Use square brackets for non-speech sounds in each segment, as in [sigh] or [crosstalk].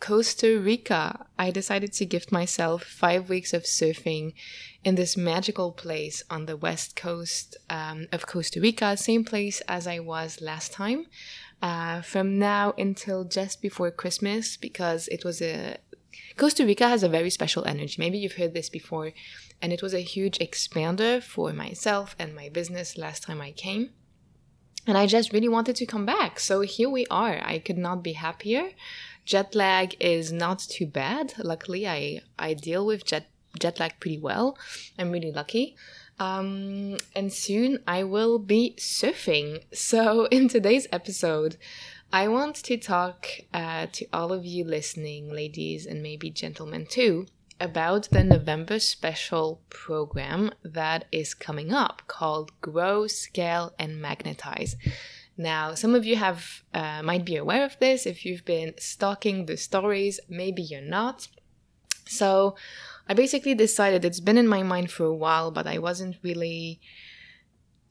Costa Rica. I decided to gift myself five weeks of surfing in this magical place on the west coast um, of Costa Rica, same place as I was last time. Uh, from now until just before Christmas, because it was a Costa Rica has a very special energy. Maybe you've heard this before, and it was a huge expander for myself and my business last time I came and I just really wanted to come back. So here we are. I could not be happier. Jet lag is not too bad. Luckily, I, I deal with jet, jet lag pretty well. I'm really lucky. Um, and soon I will be surfing. [laughs] So, in today's episode, I want to talk uh, to all of you listening, ladies and maybe gentlemen too, about the November special program that is coming up called Grow, Scale, and Magnetize. Now, some of you have uh, might be aware of this if you've been stalking the stories. Maybe you're not. So, I basically decided it's been in my mind for a while, but I wasn't really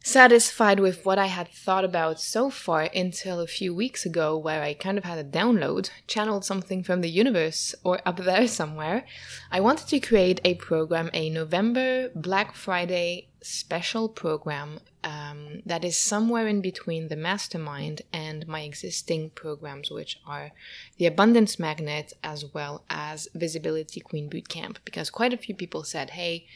satisfied with what I had thought about so far until a few weeks ago, where I kind of had a download, channeled something from the universe or up there [laughs] somewhere. I wanted to create a program, a November Black Friday special program um, that is somewhere in between the mastermind and my existing programs, which are the Abundance Magnet as well as Visibility Queen Bootcamp. Because quite a few people said, hey,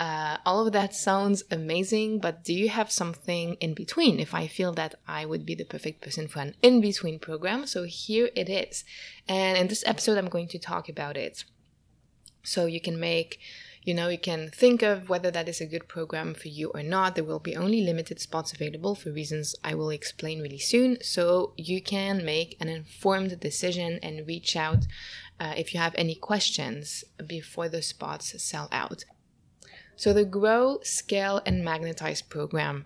uh, all of that sounds amazing, but do you have something in between? If I feel that I would be the perfect person for an in between program, so here it is. And in this episode, I'm going to talk about it. So you can make, you know, you can think of whether that is a good program for you or not. There will be only limited spots available for reasons I will explain really soon. So you can make an informed decision and reach out uh, if you have any questions before the spots sell out. So the Grow, Scale, and Magnetize program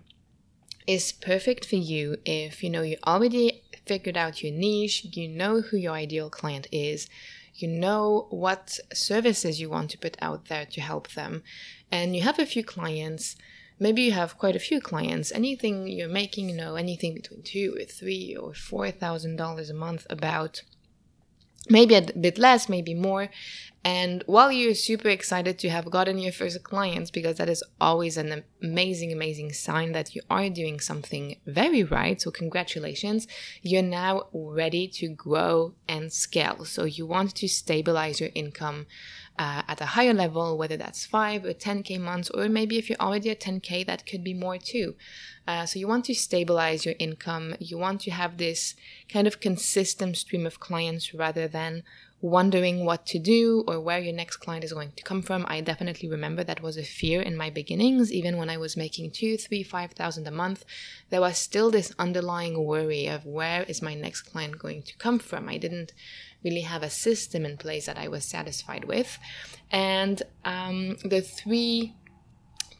is perfect for you if you know you already figured out your niche, you know who your ideal client is, you know what services you want to put out there to help them, and you have a few clients. Maybe you have quite a few clients. Anything you're making, you know, anything between two or three or four thousand dollars a month about maybe a bit less, maybe more. And while you're super excited to have gotten your first clients, because that is always an amazing, amazing sign that you are doing something very right. So, congratulations. You're now ready to grow and scale. So, you want to stabilize your income uh, at a higher level, whether that's 5 or 10K months, or maybe if you're already at 10K, that could be more too. Uh, so you want to stabilize your income. You want to have this kind of consistent stream of clients rather than wondering what to do or where your next client is going to come from. I definitely remember that was a fear in my beginnings. Even when I was making two, three, five thousand a month, there was still this underlying worry of where is my next client going to come from. I didn't really have a system in place that I was satisfied with. And um, the three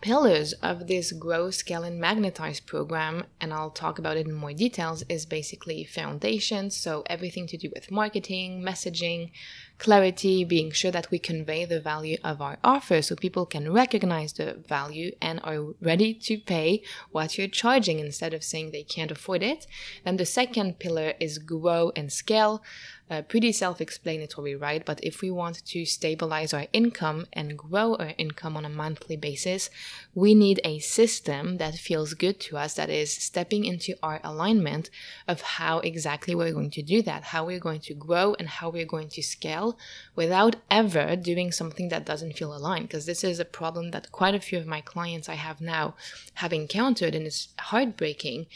pillars of this grow scale and magnetize program and i'll talk about it in more details is basically foundation so everything to do with marketing messaging clarity being sure that we convey the value of our offer so people can recognize the value and are ready to pay what you're charging instead of saying they can't afford it. Then the second pillar is grow and scale uh, pretty self explanatory, right? But if we want to stabilize our income and grow our income on a monthly basis, we need a system that feels good to us, that is stepping into our alignment of how exactly we're going to do that, how we're going to grow, and how we're going to scale without ever doing something that doesn't feel aligned. Because this is a problem that quite a few of my clients I have now have encountered, and it's heartbreaking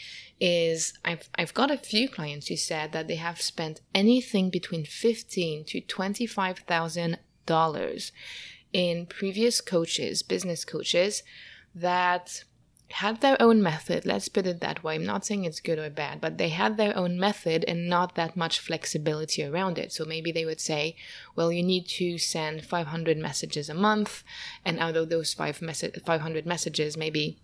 is I've, I've got a few clients who said that they have spent anything between fifteen to twenty five thousand dollars in previous coaches, business coaches, that had their own method. Let's put it that way. I'm not saying it's good or bad, but they had their own method and not that much flexibility around it. So maybe they would say, well, you need to send 500 messages a month. And out of those five 500 messages, maybe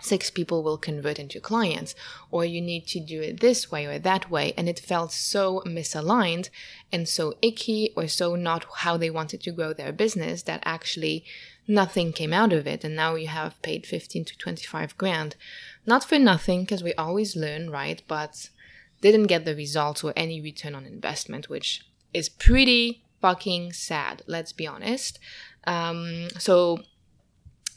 six people will convert into clients, or you need to do it this way or that way. And it felt so misaligned and so icky or so not how they wanted to grow their business that actually nothing came out of it. And now you have paid 15 to 25 grand. Not for nothing, because we always learn, right? But didn't get the results or any return on investment, which is pretty fucking sad, let's be honest. Um, so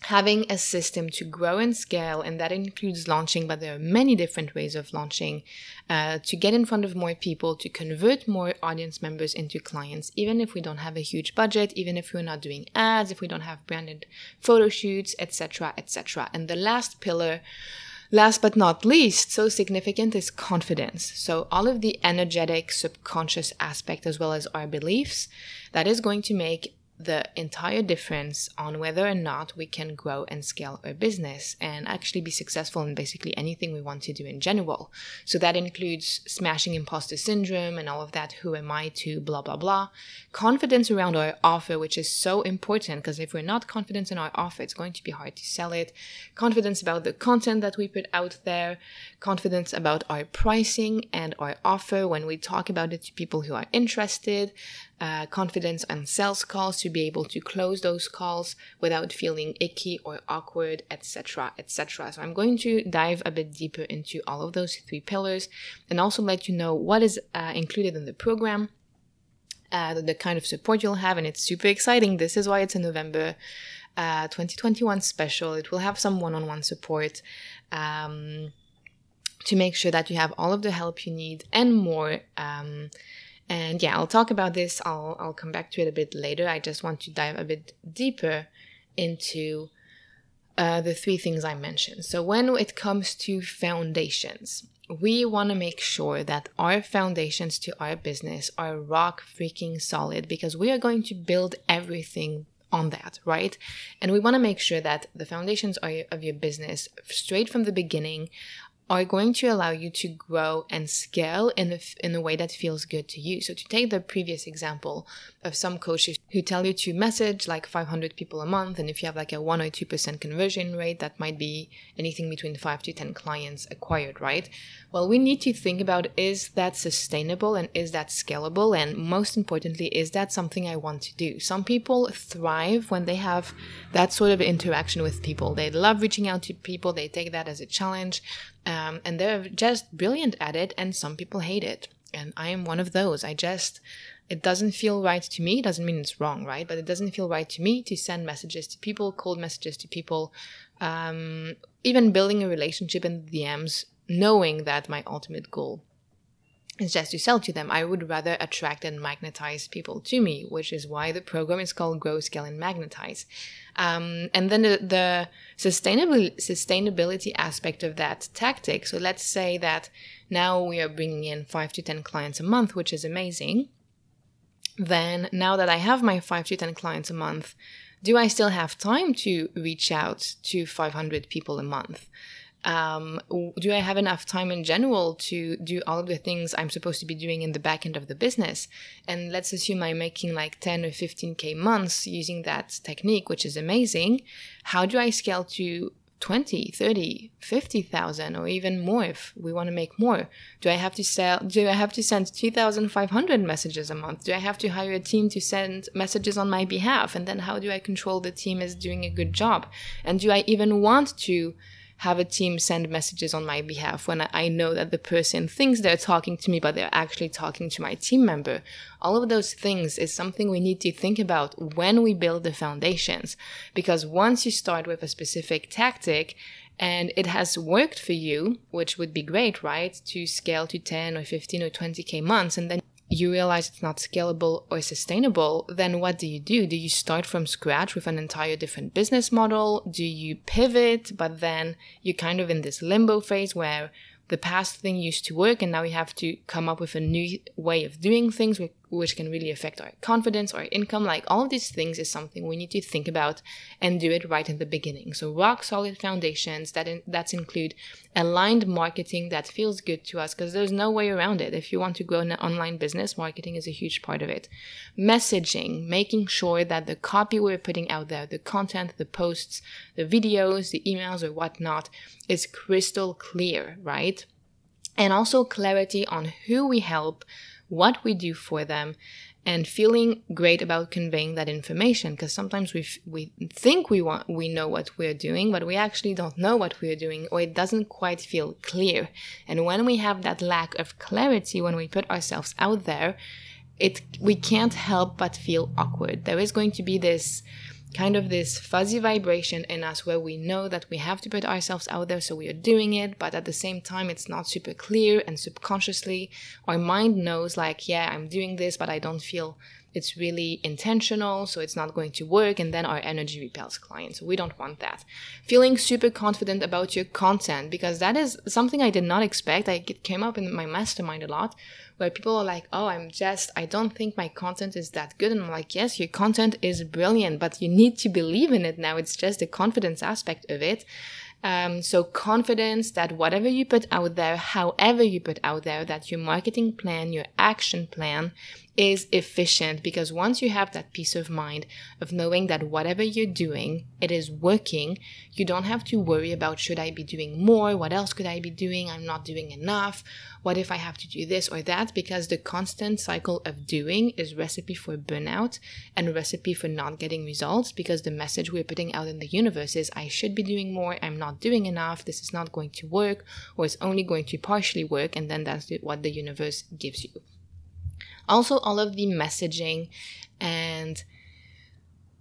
having a system to grow and scale, and that includes launching, but there are many different ways of launching, uh, to get in front of more people, to convert more audience members into clients, even if we don't have a huge budget, even if we're not doing ads, if we don't have branded photo shoots, etc., etc. And the last pillar, Last but not least, so significant is confidence. So, all of the energetic, subconscious aspect, as well as our beliefs, that is going to make the entire difference on whether or not we can grow and scale our business and actually be successful in basically anything we want to do in general. So that includes smashing imposter syndrome and all of that. Who am I to blah, blah, blah. Confidence around our offer, which is so important because if we're not confident in our offer, it's going to be hard to sell it. Confidence about the content that we put out there. Confidence about our pricing and our offer when we talk about it to people who are interested uh, confidence on sales calls to be able to close those calls without feeling icky or awkward, etc., etc. So I'm going to dive a bit deeper into all of those three pillars and also let you know what is uh, included in the program. Uh, the kind of support you'll have, and it's super exciting. This is why it's a November uh, 2021 special. It will have some one on one support um, to make sure that you have all of the help you need and more. Um, and yeah, I'll talk about this. I'll, I'll come back to it a bit later. I just want to dive a bit deeper into uh, the three things I mentioned. So, when it comes to foundations, we want to make sure that our foundations to our business are rock freaking solid because we are going to build everything on that, right? And we want to make sure that the foundations of your business, straight from the beginning, are going to allow you to grow and scale in a, in a way that feels good to you. So, to take the previous example of some coaches who tell you to message like 500 people a month, and if you have like a 1 or 2% conversion rate, that might be anything between 5 to 10 clients acquired, right? Well, we need to think about is that sustainable and is that scalable? And most importantly, is that something I want to do? Some people thrive when they have that sort of interaction with people. They love reaching out to people, they take that as a challenge um, and they're just brilliant at it, and some people hate it. And I am one of those. I just, it doesn't feel right to me. It doesn't mean it's wrong, right? But it doesn't feel right to me to send messages to people, cold messages to people, um, even building a relationship in the DMs, knowing that my ultimate goal is just to sell to them. I would rather attract and magnetize people to me, which is why the program is called Grow, Scale, and Magnetize. Um, and then the, the sustainability, sustainability aspect of that tactic. So let's say that now we are bringing in five to 10 clients a month, which is amazing. Then now that I have my five to 10 clients a month, do I still have time to reach out to 500 people a month? Um, do I have enough time in general to do all of the things I'm supposed to be doing in the back end of the business? And let's assume I'm making like 10 or 15K months using that technique, which is amazing. How do I scale to 20, 30, 50,000 or even more if we want to make more? Do I have to sell, do I have to send 2,500 messages a month? Do I have to hire a team to send messages on my behalf? And then how do I control the team is doing a good job? And do I even want to have a team send messages on my behalf when I know that the person thinks they're talking to me, but they're actually talking to my team member. All of those things is something we need to think about when we build the foundations. Because once you start with a specific tactic, and it has worked for you, which would be great, right? To scale to 10 or 15 or 20k months, and then you realize it's not scalable or sustainable, then what do you do? Do you start from scratch with an entire different business model? Do you pivot, but then you're kind of in this limbo phase where the past thing used to work and now you have to come up with a new way of doing things, which can really affect our confidence, our income. Like all of these things is something we need to think about and do it right in the beginning. So rock solid foundations that in, that include aligned marketing that feels good to us because there's no way around it. If you want to grow an online business, marketing is a huge part of it. Messaging, making sure that the copy we're putting out there, the content, the posts, the videos, the emails or whatnot is crystal clear, right? And also clarity on who we help, what we do for them, and feeling great about conveying that information because sometimes we we think we want we know what we're doing but we actually don't know what we're doing or it doesn't quite feel clear. And when we have that lack of clarity when we put ourselves out there it we can't help but feel awkward. There is going to be this kind of this fuzzy vibration in us where we know that we have to put ourselves out there, so we are doing it, but at the same time, it's not super clear, and subconsciously, our mind knows, like, yeah, I'm doing this, but I don't feel it's really intentional, so it's not going to work, and then our energy repels clients. We don't want that. Feeling super confident about your content, because that is something I did not expect. I, it came up in my mastermind a lot where people are like, oh, I'm just, I don't think my content is that good. And I'm like, yes, your content is brilliant, but you need to believe in it now. It's just the confidence aspect of it. Um, so confidence that whatever you put out there, however you put out there, that your marketing plan, your action plan is efficient because once you have that peace of mind of knowing that whatever you're doing, it is working, you don't have to worry about should I be doing more? What else could I be doing? I'm not doing enough. What if I have to do this or that? Because the constant cycle of doing is recipe for burnout and recipe for not getting results because the message we're putting out in the universe is I should be doing more, I'm not doing enough, this is not going to work, or it's only going to partially work, and then that's what the universe gives you. Also, all of the messaging and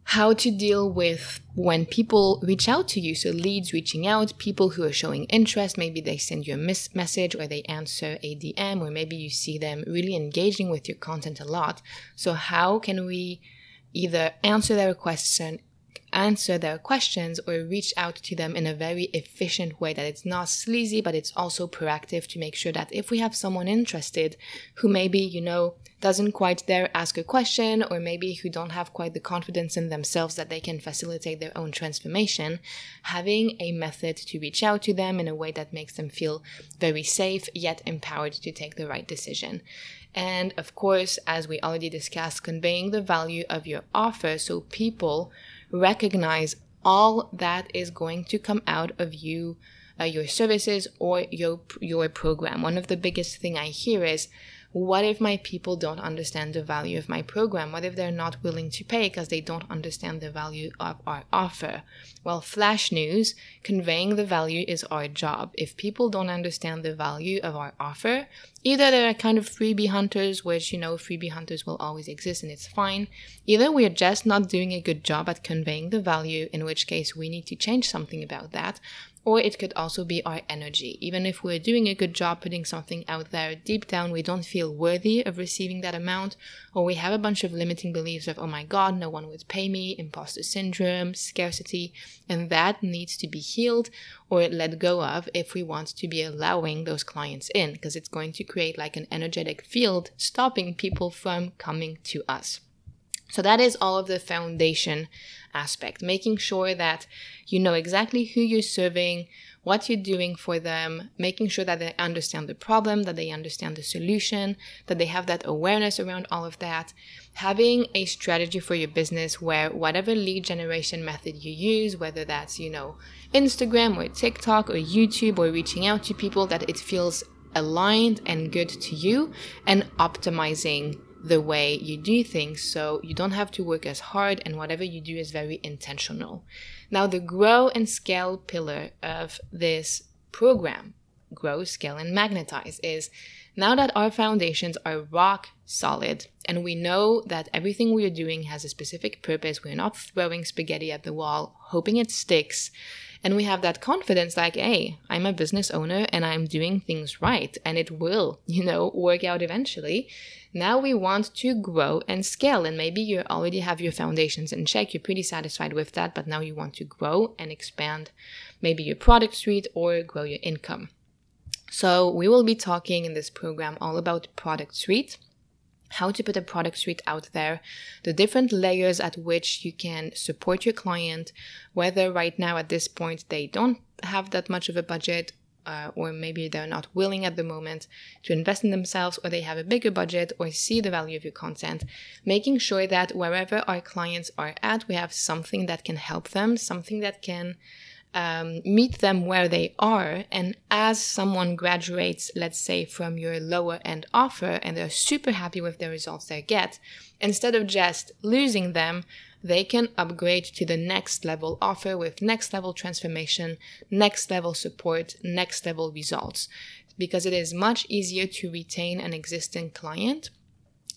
how to deal with when people reach out to you. So, leads reaching out, people who are showing interest, maybe they send you a mis- message or they answer a DM, or maybe you see them really engaging with your content a lot. So, how can we either answer their question answer their questions or reach out to them in a very efficient way that it's not sleazy but it's also proactive to make sure that if we have someone interested who maybe you know doesn't quite dare ask a question or maybe who don't have quite the confidence in themselves that they can facilitate their own transformation having a method to reach out to them in a way that makes them feel very safe yet empowered to take the right decision. And of course as we already discussed conveying the value of your offer so people recognize all that is going to come out of you uh, your services or your your program. One of the biggest thing i hear is what if my people don't understand the value of my program? What if they're not willing to pay because they don't understand the value of our offer? Well, flash news conveying the value is our job. If people don't understand the value of our offer, either they're kind of freebie hunters, which, you know, freebie hunters will always exist and it's fine. Either we're just not doing a good job at conveying the value, in which case we need to change something about that, or it could also be our energy. Even if we're doing a good job putting something out there, deep down we don't feel worthy of receiving that amount, or we have a bunch of limiting beliefs of, oh my god, no one would pay me, imposter syndrome, scarcity, and that needs to be healed or let go of if we want to be allowing those clients in, because it's going to create like an energetic field stopping people from coming to us. So that is all of the foundation aspect, making sure that you know exactly who you're serving, what you're doing for them, making sure that they understand the problem, that they understand the solution, that they have that awareness around all of that. Having a strategy for your business where whatever lead generation method you use, whether that's, you know, Instagram or TikTok or YouTube or reaching out to people, that it feels aligned and good to you and optimizing the way you do things so you don't have to work as hard and whatever you do is very intentional. Now, the grow and scale pillar of this program, grow, scale, and magnetize, is now that our foundations are rock solid and we know that everything we are doing has a specific purpose, we're not throwing spaghetti at the wall, hoping it sticks and we have that confidence like hey i'm a business owner and i'm doing things right and it will [laughs] you know work out eventually now we want to grow and scale. And maybe you already have your foundations in check you're pretty satisfied with that but now you want to grow and expand maybe your product suite or grow your income so we will be talking in this program all about product suite how to put a product suite out there, the different layers at which you can support your client, whether right now at this point they don't have that much of a budget. Uh, or maybe they're not willing at the moment to invest in themselves, or they have a bigger budget, or see the value of your content. Making sure that wherever our clients are at, we have something that can help them, something that can um, meet them where they are. And as someone graduates, let's say, from your lower end offer and they're super happy with the results they get, instead of just losing them, they can upgrade to the next level offer with next level transformation, next level support, next level results. Because it is much easier to retain an existing client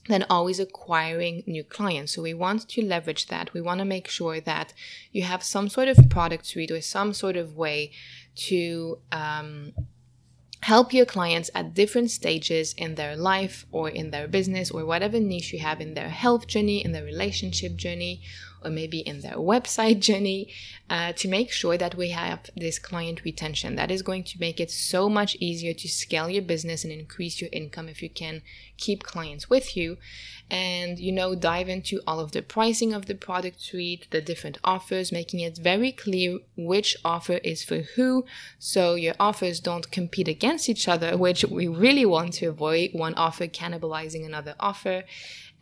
than always acquiring new clients. So we want to leverage that. We want to make sure that you have some sort of product suite or some sort of way to um, help your clients at different stages in their life or in their business or whatever niche you have in their health journey, in their relationship journey, or maybe in their website [laughs] journey uh, to make sure that we have this client retention. That is going to make it so much easier to scale your business and increase your income if you can keep clients with you. And you know dive into all of the pricing of the product suite the different offers making it very clear which offer is for who so your offers don't compete against each other which we really want to avoid. One offer cannibalizing another offer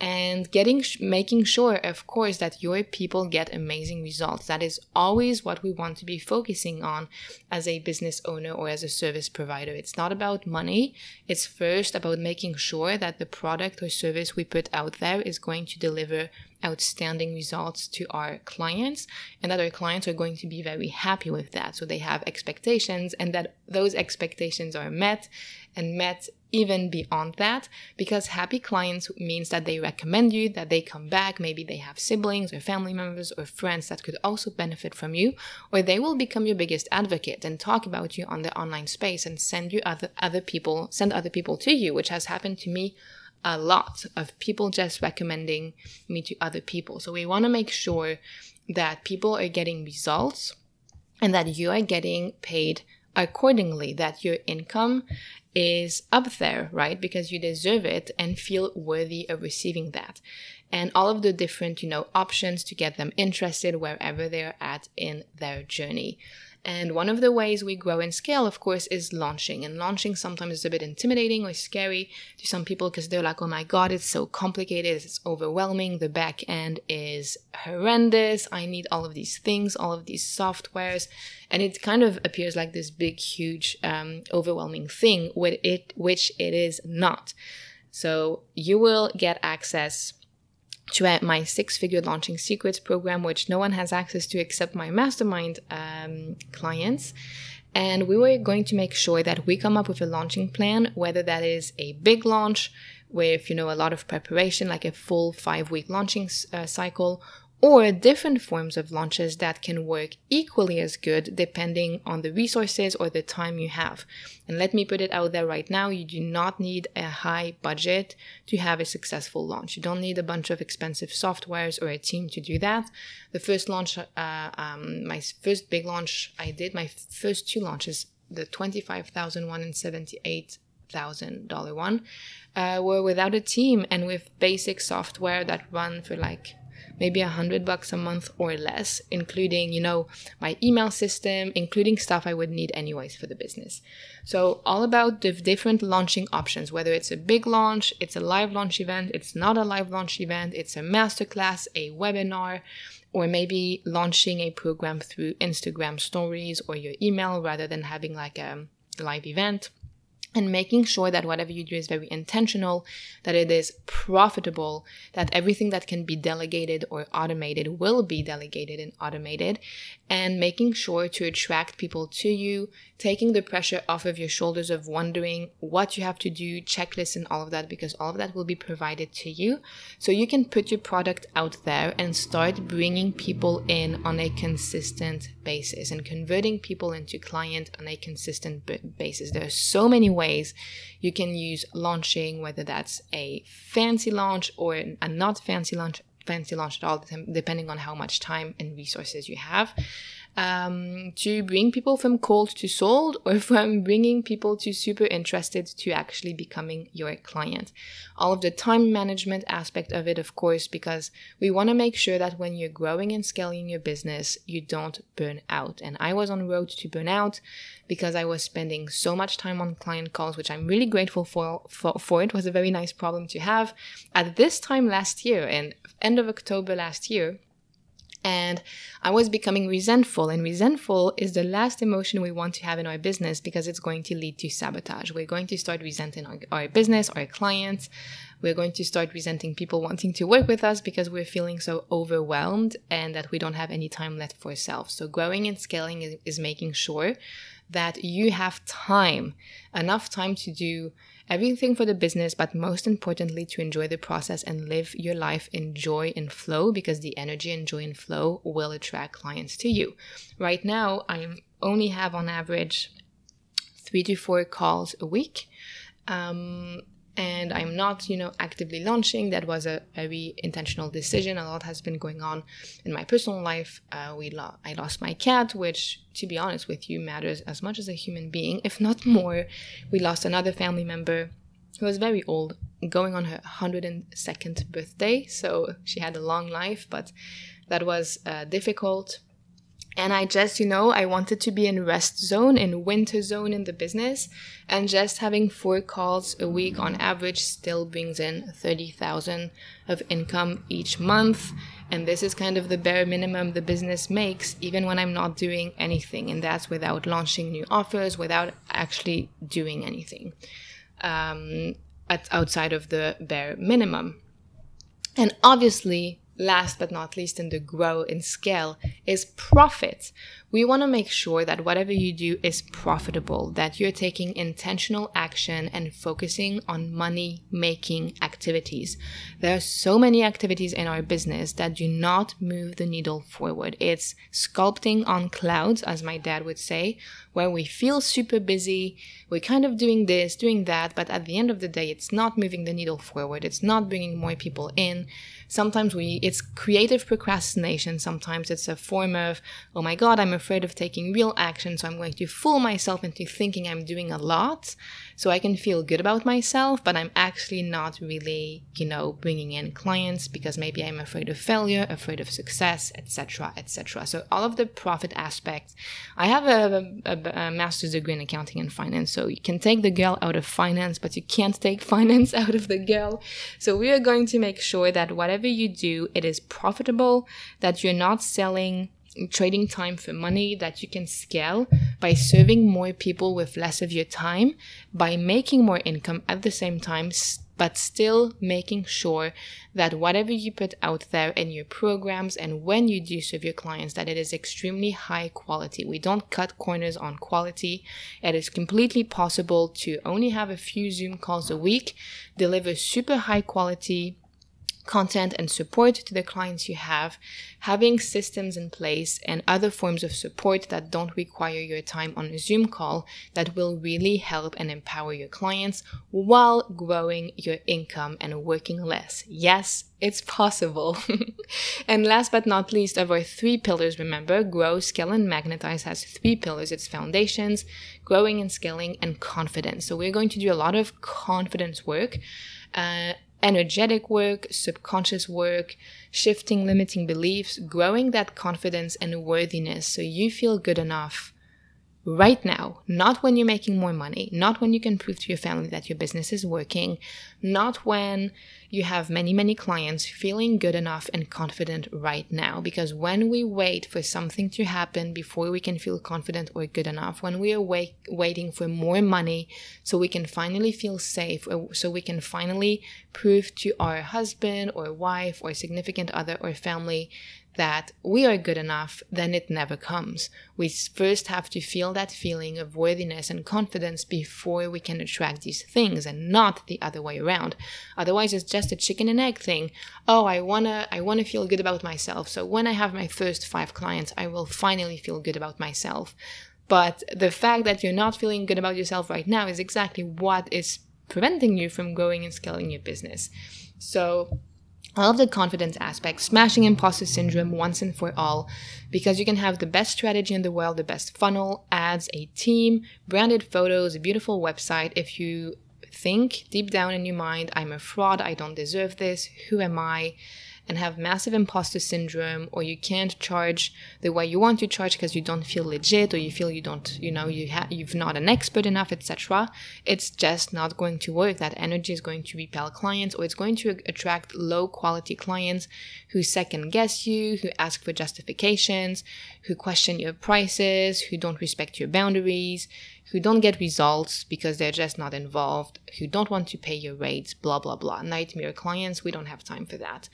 and getting making sure of course that your people get amazing results. That is always what we want to be focusing on as a business owner or as a service provider. It's not about money. It's first about making sure that the product or service we put out there is going to deliver outstanding results to our clients and that our clients are going to be very happy with that. So they have expectations and that those expectations are met and met even beyond that because happy clients means that they recommend you that they come back maybe they have siblings or family members or friends that could also benefit from you or they will become your biggest advocate and talk about you on the online space and send you other other people send other people to you which has happened to me a lot of people just recommending me to other people. So we want to make sure that people are getting results and that you are getting paid accordingly that your income is up there, right? Because you deserve it and feel worthy of receiving that. And all of the different, you know, options to get them interested wherever they're at in their journey. And one of the ways we grow and scale, of course, is launching. And launching sometimes is a bit intimidating or scary to some people because they're like, oh my God, it's so complicated, it's overwhelming, the back end is horrendous, I need all of these things, all of these softwares. And it kind of appears like this big, huge, um, overwhelming thing, with it, which it is not. So you will get access to my six figure launching secrets program, which no one has access to except my mastermind um, clients. And we were going to make sure that we come up with a launching plan, whether that is a big launch with, you know, a lot of preparation, like a full five week launching uh, cycle, or different forms of launches that can work equally as good depending on the resources or the time you have. And let me put it out there right now you do not need a high budget to have a successful launch. You don't need a bunch of expensive softwares or a team to do that. The first launch, uh, um, my first big launch I did, my first two launches, the 25,000 one and 78,000 dollar one, uh, were without a team and with basic software that run for like maybe a hundred bucks a month or less, including, you know, my email system, including stuff I would need anyways for the business. So all about the different launching options, whether it's a big launch, it's a live launch event, it's not a live launch event, it's a masterclass, a webinar, or maybe launching a program through Instagram stories or your email rather than having like a live event and making sure that whatever you do is very intentional, that it is profitable, that everything that can be delegated or automated will be delegated and automated, and making sure to attract people to you, taking the pressure off of your shoulders of wondering what you have to do, checklists, and all of that, because all of that will be provided to you. So you can put your product out there and start bringing people in on a consistent basis and converting people into client on a consistent basis. There are so many ways you can use launching, whether that's a fancy launch or a not fancy launch fancy launch at all, depending on how much time and resources you have. Um, to bring people from cold to sold or [laughs] from bringing people to super interested to actually becoming your client. All of the time management aspect of it, of course, because we want to make sure that when you're growing and scaling your business, you don't burn out. And I was on the road to burn out because I was spending so much time on client calls, which I'm really grateful for, for, for. It was a very nice problem to have. At this time last year, and end of October last year, and I was becoming resentful. And resentful is the last emotion we want to have in our business because it's going to lead to sabotage. We're going to start resenting our, our business, our clients. We're going to start resenting people wanting to work with us because we're feeling so overwhelmed and that we don't have any time left for ourselves. So, growing and scaling is, is making sure that you have time, enough time to do everything for the business, but most importantly, to enjoy the process and live your life in joy and flow because the energy and joy and flow will attract clients to you. Right now, I only have on average three to four calls a week. Um, and I'm not, you know, actively launching. That was a very intentional decision. A lot has been going on in my personal life. Uh, we lo- I lost my cat, which, to be honest with you, matters as much as a human being, if not more. We lost another family member who was very old, going on her 102nd birthday. So she had a long life, but that was uh, difficult and I just, you know, I wanted to be in rest zone, in winter zone in the business. And just having four calls a week on average still brings in 30,000 of income each month. And this is kind of the bare minimum the business makes, even when I'm not doing anything. And that's without launching new offers, without actually doing anything um, at, outside of the bare minimum. And obviously, last but not least in the grow and scale is profit. We want to make sure that whatever you do is profitable, that you're taking intentional action and focusing on money making activities. There are so many activities in our business that do not move the needle forward. It's sculpting on clouds, as my dad would say, where we feel super busy. We're kind of doing this, doing that, but at the end of the day, it's not moving the needle forward. It's not bringing more people in. Sometimes we, it's creative procrastination. Sometimes it's a form of, oh my God, I'm afraid of taking real action. So I'm going to fool myself into thinking I'm doing a lot so I can feel good about myself, but I'm actually not really, you know, bringing in clients because maybe I'm afraid of failure, afraid of success, etc., etc. So all of the profit aspects. I have a, a, a master's degree in accounting and finance, so you can take the girl out of finance, but you can't take [laughs] finance out of the girl. So we are going to make sure that whatever whatever you do, it is profitable, that you're not selling trading time for money that you can scale by serving more people with less of your time, by making more income at the same time, but still making sure that whatever you put out there in your programs and when you do serve your clients, that it is extremely high quality. We don't cut corners on quality. It is completely possible to only have a few Zoom calls a week, deliver super high quality content and support to the clients you have, having systems in place and other forms of support that don't require your time on a Zoom call that will really help and empower your clients while growing your income and working less. Yes, it's possible. [laughs] and last but not least, of our three pillars, remember, grow, scale, and magnetize has three pillars. It's foundations, growing and scaling, and confidence. So we're going to do a lot of confidence work. Uh, energetic work, subconscious work, shifting limiting beliefs, growing that confidence and worthiness so you feel good enough right now, not when you're making more money, not when you can prove to your family that your business is working, not when you have many, many clients feeling good enough and confident right now. Because when we wait for something to happen before we can feel confident or good enough, when we are wait- waiting for more money so we can finally feel safe, or so we can finally prove to our husband or wife or significant other or family that we are good enough, then it never comes. We first have to feel that feeling of worthiness and confidence before we can attract these things and not the other way around. Otherwise, it's just a chicken and egg thing. Oh, I wanna, I wanna feel good about myself. So when I have my first five clients, I will finally feel good about myself. But the fact that you're not feeling good about yourself right now is exactly what is preventing you from growing and scaling your business. So I love the confidence aspect, smashing imposter syndrome once and for all, because you can have the best strategy in the world, the best funnel, ads, a team, branded photos, a beautiful website. If you think deep down in your mind, I'm a fraud, I don't deserve this, who am I? And have massive imposter syndrome or you can't charge the way you want to charge because you don't feel legit or you feel you don't you know you you've not an expert enough etc it's just not going to work that energy is going to repel clients or it's going to attract low quality clients who second guess you who ask for justifications who question your prices who don't respect your boundaries who don't get results because they're just not involved, who don't want to pay your rates, blah, blah, blah. Nightmare clients, we don't have time for that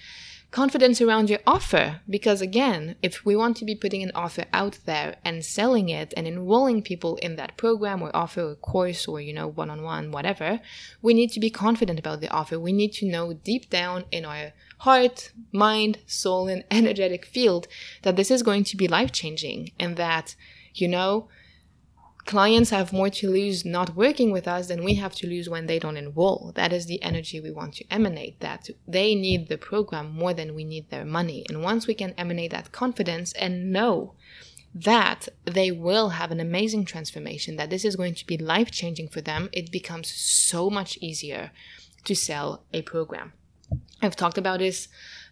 confidence around your offer. Because again, if we want to be putting an offer out there and selling it and enrolling people in that program or offer or course or, you know, one on one, whatever, we need to be confident about the offer. We need to know deep down in our heart, mind, soul, and [laughs] energetic field that this is going to be life changing and that, you know, clients have more to lose not working with us than we have to lose when they don't enroll. That is the energy we want to emanate, that they need the program more than we need their money. And once we can emanate that confidence and know that they will have an amazing transformation, that this is going to be life changing for them, it becomes so much easier to sell a program. I've talked about this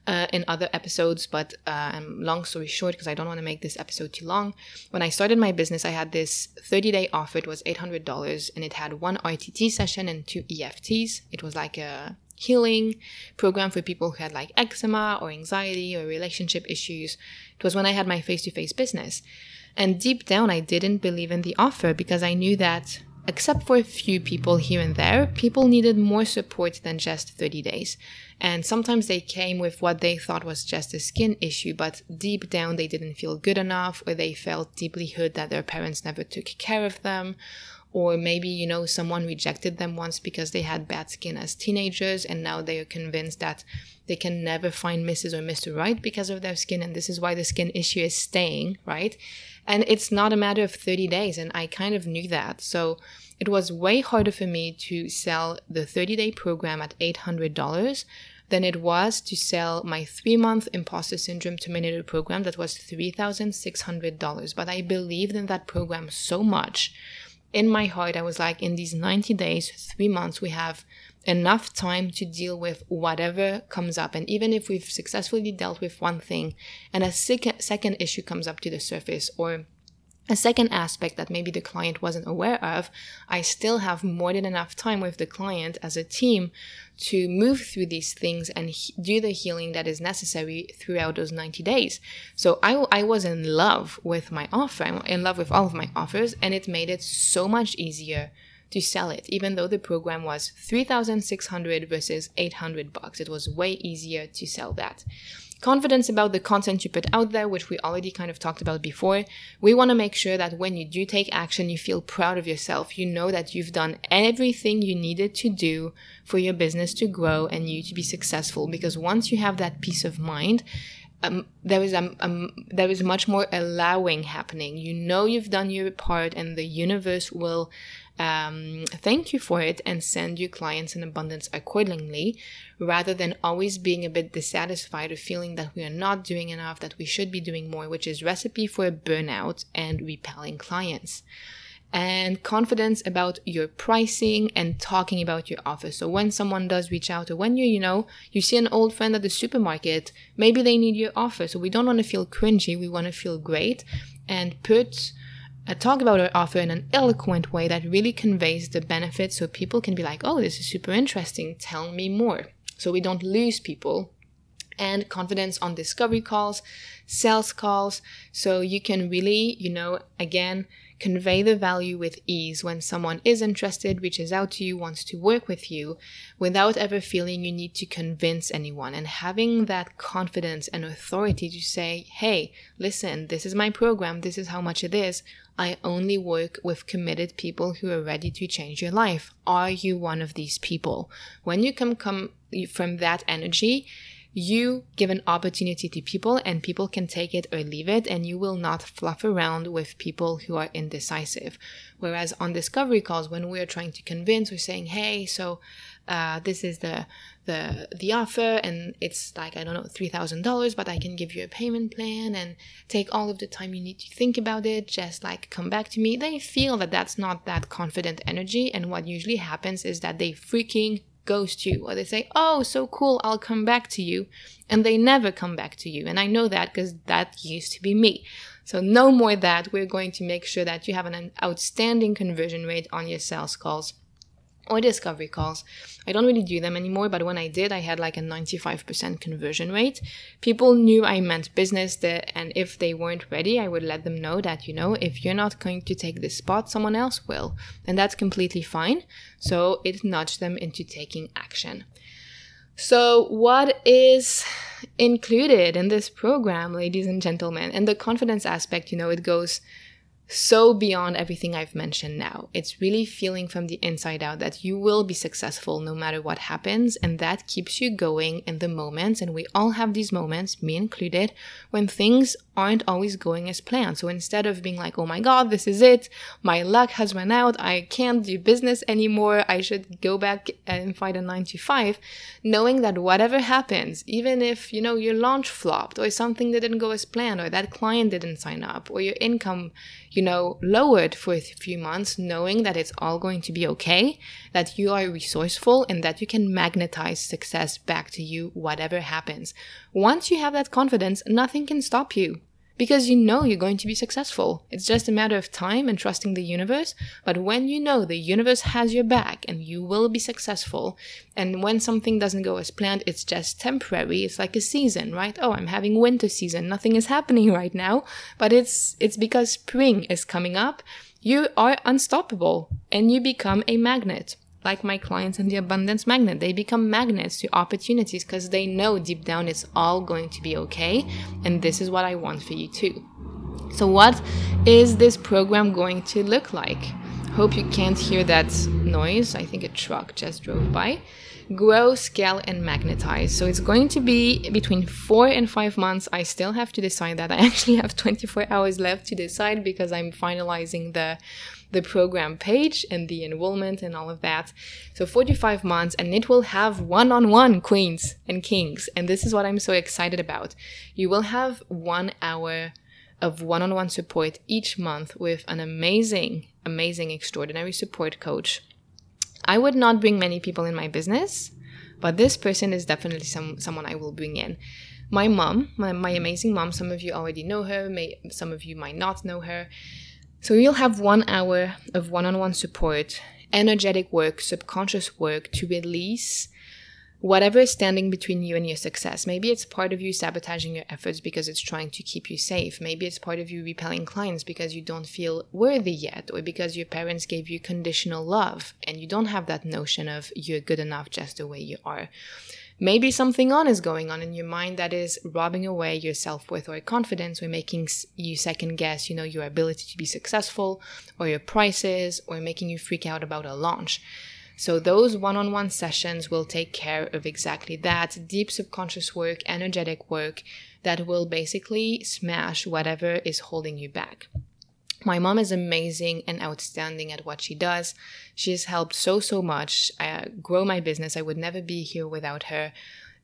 uh, in other episodes, but uh, long story short, because I don't want to make this episode too long, when I started my business, I had this 30 day offer. It was $800 and it had one RTT session and two EFTs. It was like a healing program for people who had like eczema or anxiety or relationship issues. It was when I had my face to face business. And deep down, I didn't believe in the offer because I knew that except for a few people here and there, people needed more support than just 30 days. And sometimes they came with what they thought was just a skin issue, but deep down they didn't feel good enough, or they felt deeply hurt that their parents never took care of them, or maybe, you know, someone rejected them once because they had bad skin as teenagers, and now they are convinced that they can never find Mrs. or Mr. Right because of their skin, and this is why the skin issue is staying, right? And it's not a matter of 30 days, and I kind of knew that. So it was way harder for me to sell the 30 day program at $800 than it was to sell my three month imposter syndrome terminator program that was $3,600. But I believed in that program so much. In my heart, I was like, in these 90 days, three months, we have enough time to deal with whatever comes up. And even if we've successfully dealt with one thing and a second, second issue comes up to the surface or a second aspect that maybe the client wasn't aware of, I still have more than enough time with the client as a team to move through these things and he- do the healing that is necessary throughout those 90 days. So I, I was in love with my offer, I'm in love with all of my offers, and it made it so much easier to sell it, even though the program was 3,600 versus 800 bucks. It was way easier to sell that confidence about the content you put out there, which we already kind of talked about before. We want to make sure that when you do take action, you feel proud of yourself. You know that you've done everything you needed to do for your business to grow and you to be successful. Because once you have that peace of mind, um, there is um, um, there is much more allowing happening. You know you've done your part, and the universe will um, thank you for it and send you clients in abundance accordingly, rather than always being a bit dissatisfied or feeling that we are not doing enough, that we should be doing more, which is recipe for burnout and repelling clients and confidence about your pricing and talking about your offer. So when someone does reach out or when you, you know, you see an old friend at the supermarket, maybe they need your offer. So we don't want to feel cringy. We want to feel great and put uh, talk about our offer in an eloquent way that really conveys the benefits so people can be like, oh, this is super interesting. Tell me more. So we don't lose people. And confidence on discovery calls, sales calls. So you can really, you know, again, convey the value with ease when someone is interested, reaches out to you, wants to work with you, without ever feeling you need to convince anyone and having that confidence and authority to say, hey, listen, this is my program, this is how much it is. I only work with committed people who are ready to change your life. Are you one of these people? When you come come from that energy, you give an opportunity to people and people can take it or leave it and you will not fluff around with people who are indecisive whereas on discovery calls when we're trying to convince we're saying hey so uh, this is the the the offer and it's like i don't know $3000 but i can give you a payment plan and take all of the time you need to think about it just like come back to me. They feel that that's not that confident energy and what usually happens is that they freaking ghost you or they say oh so cool i'll come back to you and they never come back to you. And i know that because that used to be me. So no more that. We're going to make sure that you have an outstanding conversion rate on your sales calls or discovery calls. I don't really do them anymore, but when I did, I had like a 95% conversion rate. People knew I meant business, that, and if they weren't ready, I would let them know that, you know, if you're not going to take this spot, someone else will. And that's completely fine. So it nudged them into taking action. So, what is included in this program, ladies and gentlemen? And the confidence aspect, you know, it goes so beyond everything I've mentioned now. It's really feeling from the inside out that you will be successful no matter what happens, and that keeps you going in the moments. And we all have these moments, me included, when things aren't always going as planned. So instead of being like, oh my god, this is it, my luck has run out, I can't do business anymore, I should go back and find a 9 to 5, knowing that whatever happens, even if, you know, your launch flopped or something didn't go as planned or that client didn't sign up or your income, you know, lowered for a few months, knowing that it's all going to be okay, that you are resourceful and that you can magnetize success back to you, whatever happens. Once you have that confidence, nothing can stop you because you know you're going to be successful. It's just a matter of time and trusting the universe. But when you know the universe has your back and you will be successful, and when something doesn't go as planned, it's just temporary. It's like a season, right? Oh, I'm having winter season. Nothing is [laughs] happening right now, but it's it's because spring is coming up. You are unstoppable and you become a magnet like my clients in the abundance magnet. They become magnets to opportunities because they know deep down it's all going to be okay. And this is what I want for you too. So, what is this program going to look like? Hope you can't hear that noise. I think a truck just drove by. Grow, scale, and magnetize. So it's going to be between four and five months. I still have to decide that. [laughs] I actually have 24 hours left to decide because I'm finalizing the the program page and the enrollment and all of that. So 45 months and it will have one-on-one queens and kings. And this is what I'm so excited about. You will have one hour of one-on-one support each month with an amazing, amazing, extraordinary support coach. I would not bring many people in my business, but this person is definitely some someone I will bring in. My mom, my, my amazing mom, some of you already know her, may, some of you might not know her. So you'll have one hour of one on one support, energetic work, subconscious work to release whatever is standing between you and your success. Maybe it's part of you sabotaging your efforts because it's trying to keep you safe. Maybe it's part of you repelling clients because you don't feel worthy yet, or because your parents gave you conditional love and you don't have that notion of you're good enough just the way you are. Maybe something on is going on in your mind that is robbing away your self-worth or confidence or making you second guess, you know, your ability to be successful or your prices or making you freak out about a launch. So those one-on-one sessions will take care of exactly that deep subconscious work, energetic work that will basically smash whatever is holding you back. My mom is amazing and outstanding at what she does. She has helped so, so much uh, grow my business. I would never be here without her.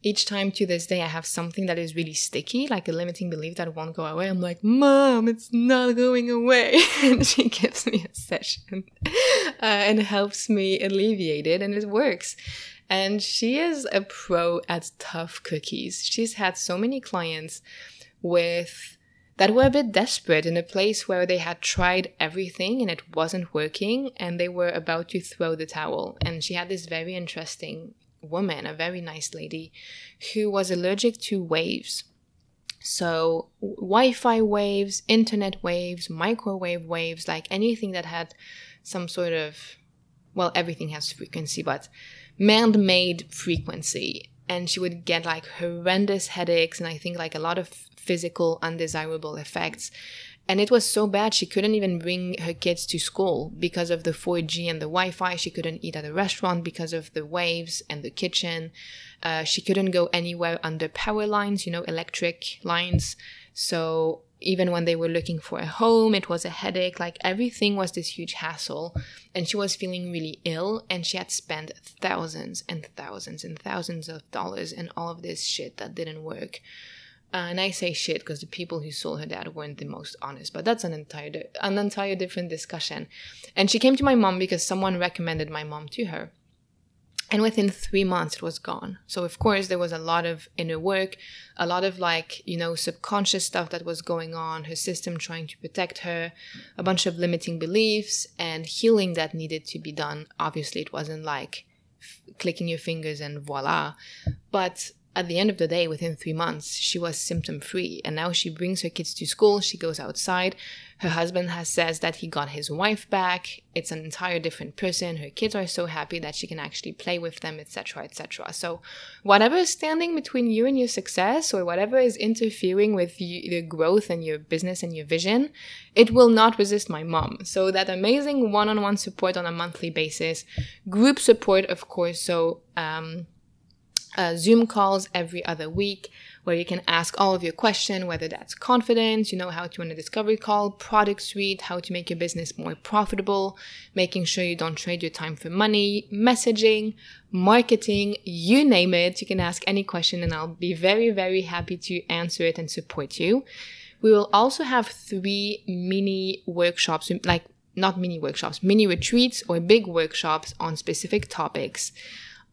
Each time to this day, I have something that is really sticky, like a limiting belief that won't go away. I'm like, Mom, it's not going away. [laughs] and she gives me a session [laughs] uh, and helps me alleviate it, and it works. And she is a pro at tough cookies. She's had so many clients with that were a bit desperate in a place where they had tried everything and it wasn't working and they were about to throw the towel. And she had this very interesting woman, a very nice lady, who was allergic to waves. So, Wi Fi waves, internet waves, microwave waves, like anything that had some sort of, well, everything has frequency, but man made frequency. And she would get like horrendous headaches and I think like a lot of physical undesirable effects. And it was so bad she couldn't even bring her kids to school because of the 4G and the Wi Fi. She couldn't eat at a restaurant because of the waves and the kitchen. Uh, she couldn't go anywhere under power lines, you know, electric lines. So even when they were looking for a home, it was a headache. Like everything was this huge hassle. And she was feeling really ill. And she had spent thousands and thousands and thousands of dollars and all of this shit that didn't work. Uh, and I say shit because the people who sold her dad weren't the most honest, but that's an entire an entire different discussion. And she came to my mom because someone recommended my mom to her. And within three months, it was gone. So, of course, there was a lot of inner work, a lot of like, you know, subconscious stuff that was going on, her system trying to protect her, a bunch of limiting beliefs, and healing that needed to be done. Obviously, it wasn't like f- clicking your fingers and voila. But at the end of the day, within three months, she was symptom free. And now she brings her kids to school, she goes outside. Her husband has says that he got his wife back. It's an entire different person. Her kids are so happy that she can actually play with them, etc., etc. So, whatever is standing between you and your success, or whatever is interfering with your growth and your business and your vision, it will not resist my mom. So, that amazing one-on-one support on a monthly basis, group support, of course. So, um, uh, Zoom calls every other week where you can ask all of your questions, whether that's confidence, you know, how to run a discovery call, product suite, how to make your business more profitable, making sure you don't trade your time for money, messaging, marketing, you name it. You can ask any question and I'll be very, very happy to answer it and support you. We will also have three mini workshops, like not mini workshops, mini retreats or big workshops on specific topics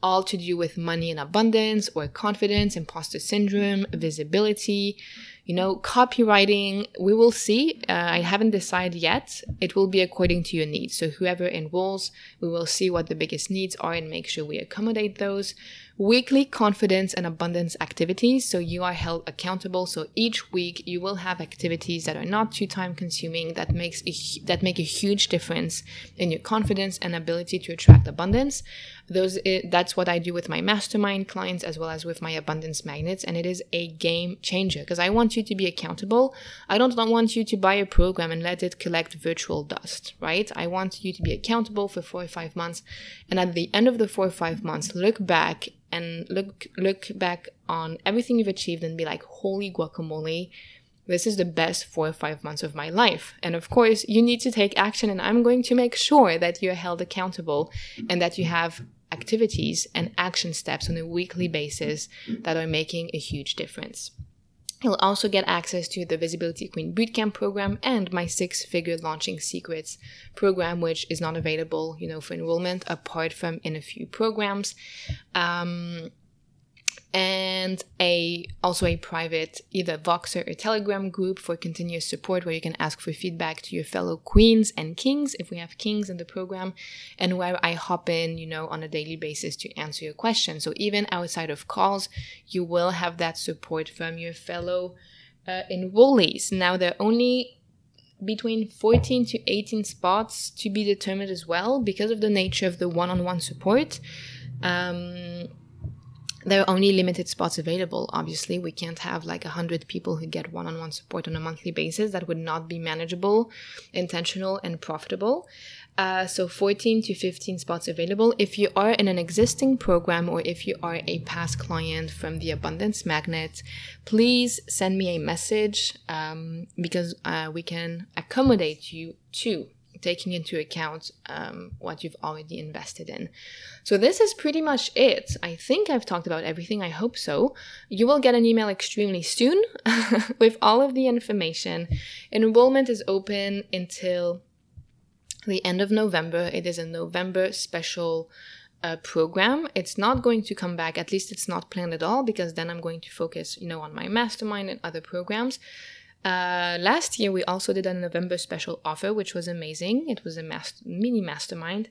all to do with money and abundance or confidence, imposter syndrome, visibility, you know, copywriting. We will see. Uh, I haven't decided yet. It will be according to your needs. So whoever enrolls, we will see what the biggest needs are and make sure we accommodate those weekly confidence and abundance activities so you are held accountable. So each week you will have activities that are not too time consuming that makes a, that make a huge difference in your confidence and ability to attract abundance. Those eh, that's what i do with my mastermind clients as well as with my abundance magnets and it is a game changer because i want you to be accountable. I don't want you to buy a program and let it collect virtual dust right? I want you to be accountable for four or five months and at the end of the four or five months look back and look look back on everything you've achieved and be like, holy guacamole, this is the best four or five months of my life. And of course, you need to take action, and I'm going to make sure that you're held accountable and that you have activities and action steps on a weekly basis that are making a huge difference. You'll also get access to the Visibility Queen Bootcamp program and my six figure launching secrets program, which is not available, you know, for enrollment apart from in a few programs. Um, and a also a private either Voxer or Telegram group for continuous support where you can ask for feedback to your fellow queens and kings if we have kings in the program, and where I hop in, you know, on a daily basis to answer your questions. So even outside of calls, you will have that support from your fellow uh, enrollees. Now there are only between 14 to 18 spots to be determined as well because of the nature of the one-on-one support. Um, there are only limited spots available. Obviously, we can't have like a hundred people who get one-on-one support on a monthly basis. That would not be manageable, intentional, and profitable. Uh, so 14 to 15 spots available. If you are in an existing program or if you are a past client from the Abundance Magnet, please send me a message um, because uh, we can accommodate you too taking into account um, what you've already invested in. So, this is pretty much it. I think I've talked about everything. I hope so. You will get an email extremely soon [laughs] with all of the information. Enrollment is open until the end of November. It is a November special. Uh, program it's not going to come back at least it's not planned at all because then i'm going to focus you know on my mastermind and other programs uh, last year, we also did a November special offer, which was amazing. It was a master, mini mastermind.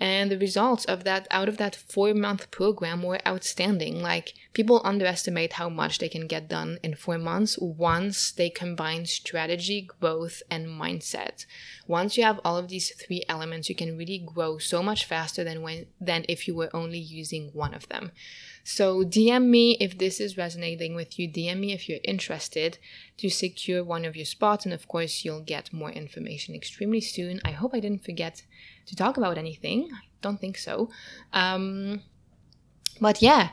And the results of that, out of that four month program, were outstanding. Like, people underestimate how much they can get done in four months once they combine strategy, growth, and mindset. Once you have all of these three elements, you can really grow so much faster than when, than if you were only using one of them. So DM me if this is resonating with you. DM me if you're interested to secure one of your spots. And of course, you'll get more information extremely soon. I hope I didn't forget to talk about anything. I don't think so. Um, but yeah,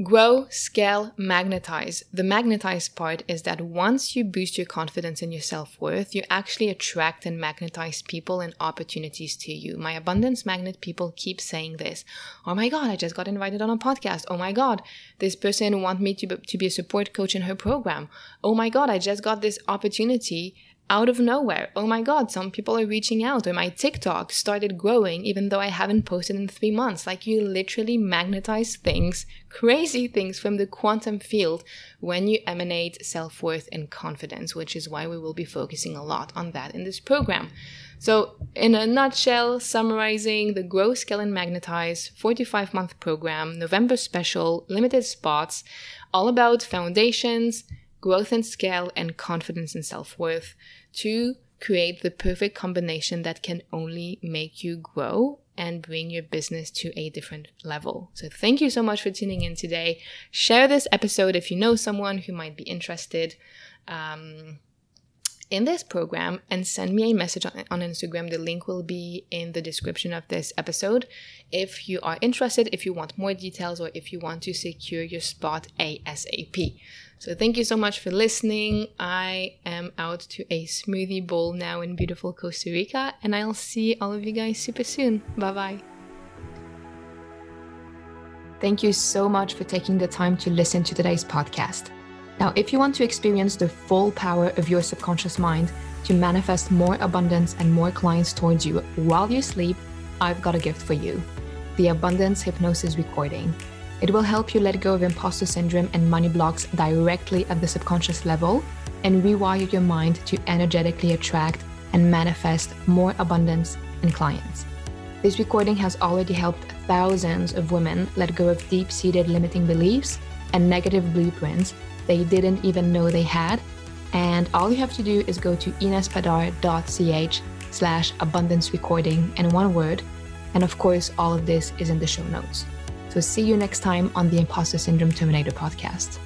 Grow, scale, magnetize. The magnetize part is that once you boost your confidence and your self worth, you actually attract and magnetize people and opportunities to you. My abundance magnet people keep saying this. Oh my God, I just got invited on a podcast. Oh my God, this person want me to be, to be a support coach in her program. Oh my God, I just got this opportunity out of nowhere. Oh my God, some people are reaching out, or my TikTok started growing even though I haven't posted in three months. Like you literally magnetize things, crazy things from the quantum field when you emanate self worth and confidence, which is why we will be focusing a lot on that in this program. So, in a nutshell, summarizing the Grow, Scale, and Magnetize 45 month program, November special, limited spots, all about foundations, growth and scale, and confidence and self worth to create the perfect combination that can only make you grow and bring your business to a different level. So, thank you so much for tuning in today. Share this episode if you know someone who might be interested. Um, in this program and send me a message on, on, Instagram. The link will be in the description of this episode. If you are interested, if you want more details, or if you want to secure your spot ASAP. So, thank you so much for listening. I am out to a smoothie bowl now in beautiful Costa Rica, and I'll see all of you guys super soon. Bye bye. Thank you so much for taking the time to listen to today's podcast. Now, if you want to experience the full power of your subconscious mind to manifest more abundance and more clients towards you while you sleep, I've got a gift for you the Abundance Hypnosis Recording. It will help you let go of imposter syndrome and money blocks directly at the subconscious level and rewire your mind to energetically attract and manifest more abundance and clients. This recording has already helped thousands of women let go of deep seated limiting beliefs and negative blueprints they didn't even know they had. And all you have to do is go to inespadar.ch slash abundance recording in one word. And of course, all of this is in the show notes. So see you next time on the Imposter Syndrome Terminator podcast.